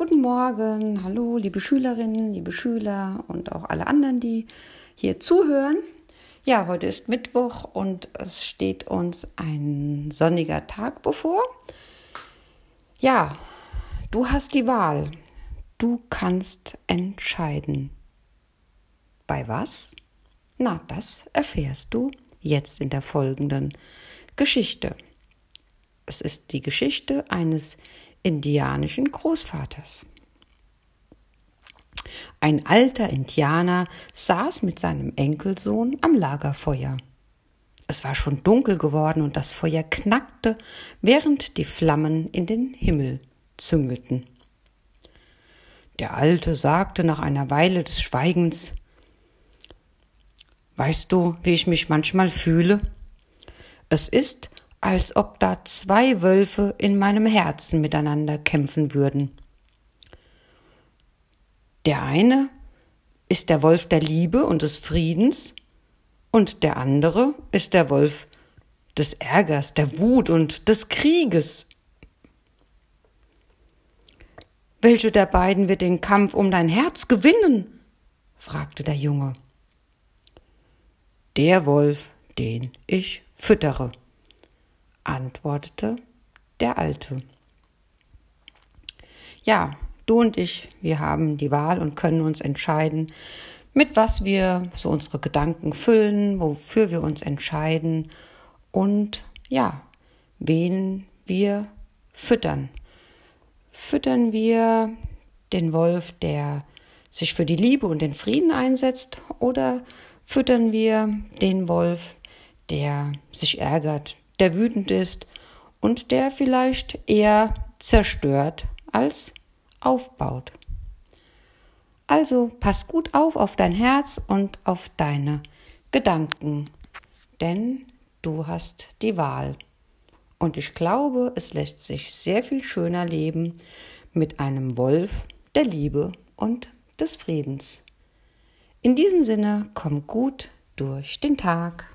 Guten Morgen, hallo, liebe Schülerinnen, liebe Schüler und auch alle anderen, die hier zuhören. Ja, heute ist Mittwoch und es steht uns ein sonniger Tag bevor. Ja, du hast die Wahl. Du kannst entscheiden. Bei was? Na, das erfährst du jetzt in der folgenden Geschichte. Es ist die Geschichte eines indianischen Großvaters. Ein alter Indianer saß mit seinem Enkelsohn am Lagerfeuer. Es war schon dunkel geworden und das Feuer knackte, während die Flammen in den Himmel züngelten. Der Alte sagte nach einer Weile des Schweigens Weißt du, wie ich mich manchmal fühle? Es ist, als ob da zwei Wölfe in meinem Herzen miteinander kämpfen würden. Der eine ist der Wolf der Liebe und des Friedens, und der andere ist der Wolf des Ärgers, der Wut und des Krieges. Welche der beiden wird den Kampf um dein Herz gewinnen? fragte der Junge. Der Wolf, den ich füttere, antwortete der Alte. Ja, du und ich, wir haben die Wahl und können uns entscheiden, mit was wir so unsere Gedanken füllen, wofür wir uns entscheiden und ja, wen wir füttern. Füttern wir den Wolf, der sich für die Liebe und den Frieden einsetzt, oder füttern wir den Wolf, der sich ärgert, der wütend ist und der vielleicht eher zerstört als aufbaut. Also pass gut auf auf dein Herz und auf deine Gedanken, denn du hast die Wahl. Und ich glaube, es lässt sich sehr viel schöner leben mit einem Wolf der Liebe und des Friedens. In diesem Sinne, komm gut durch den Tag.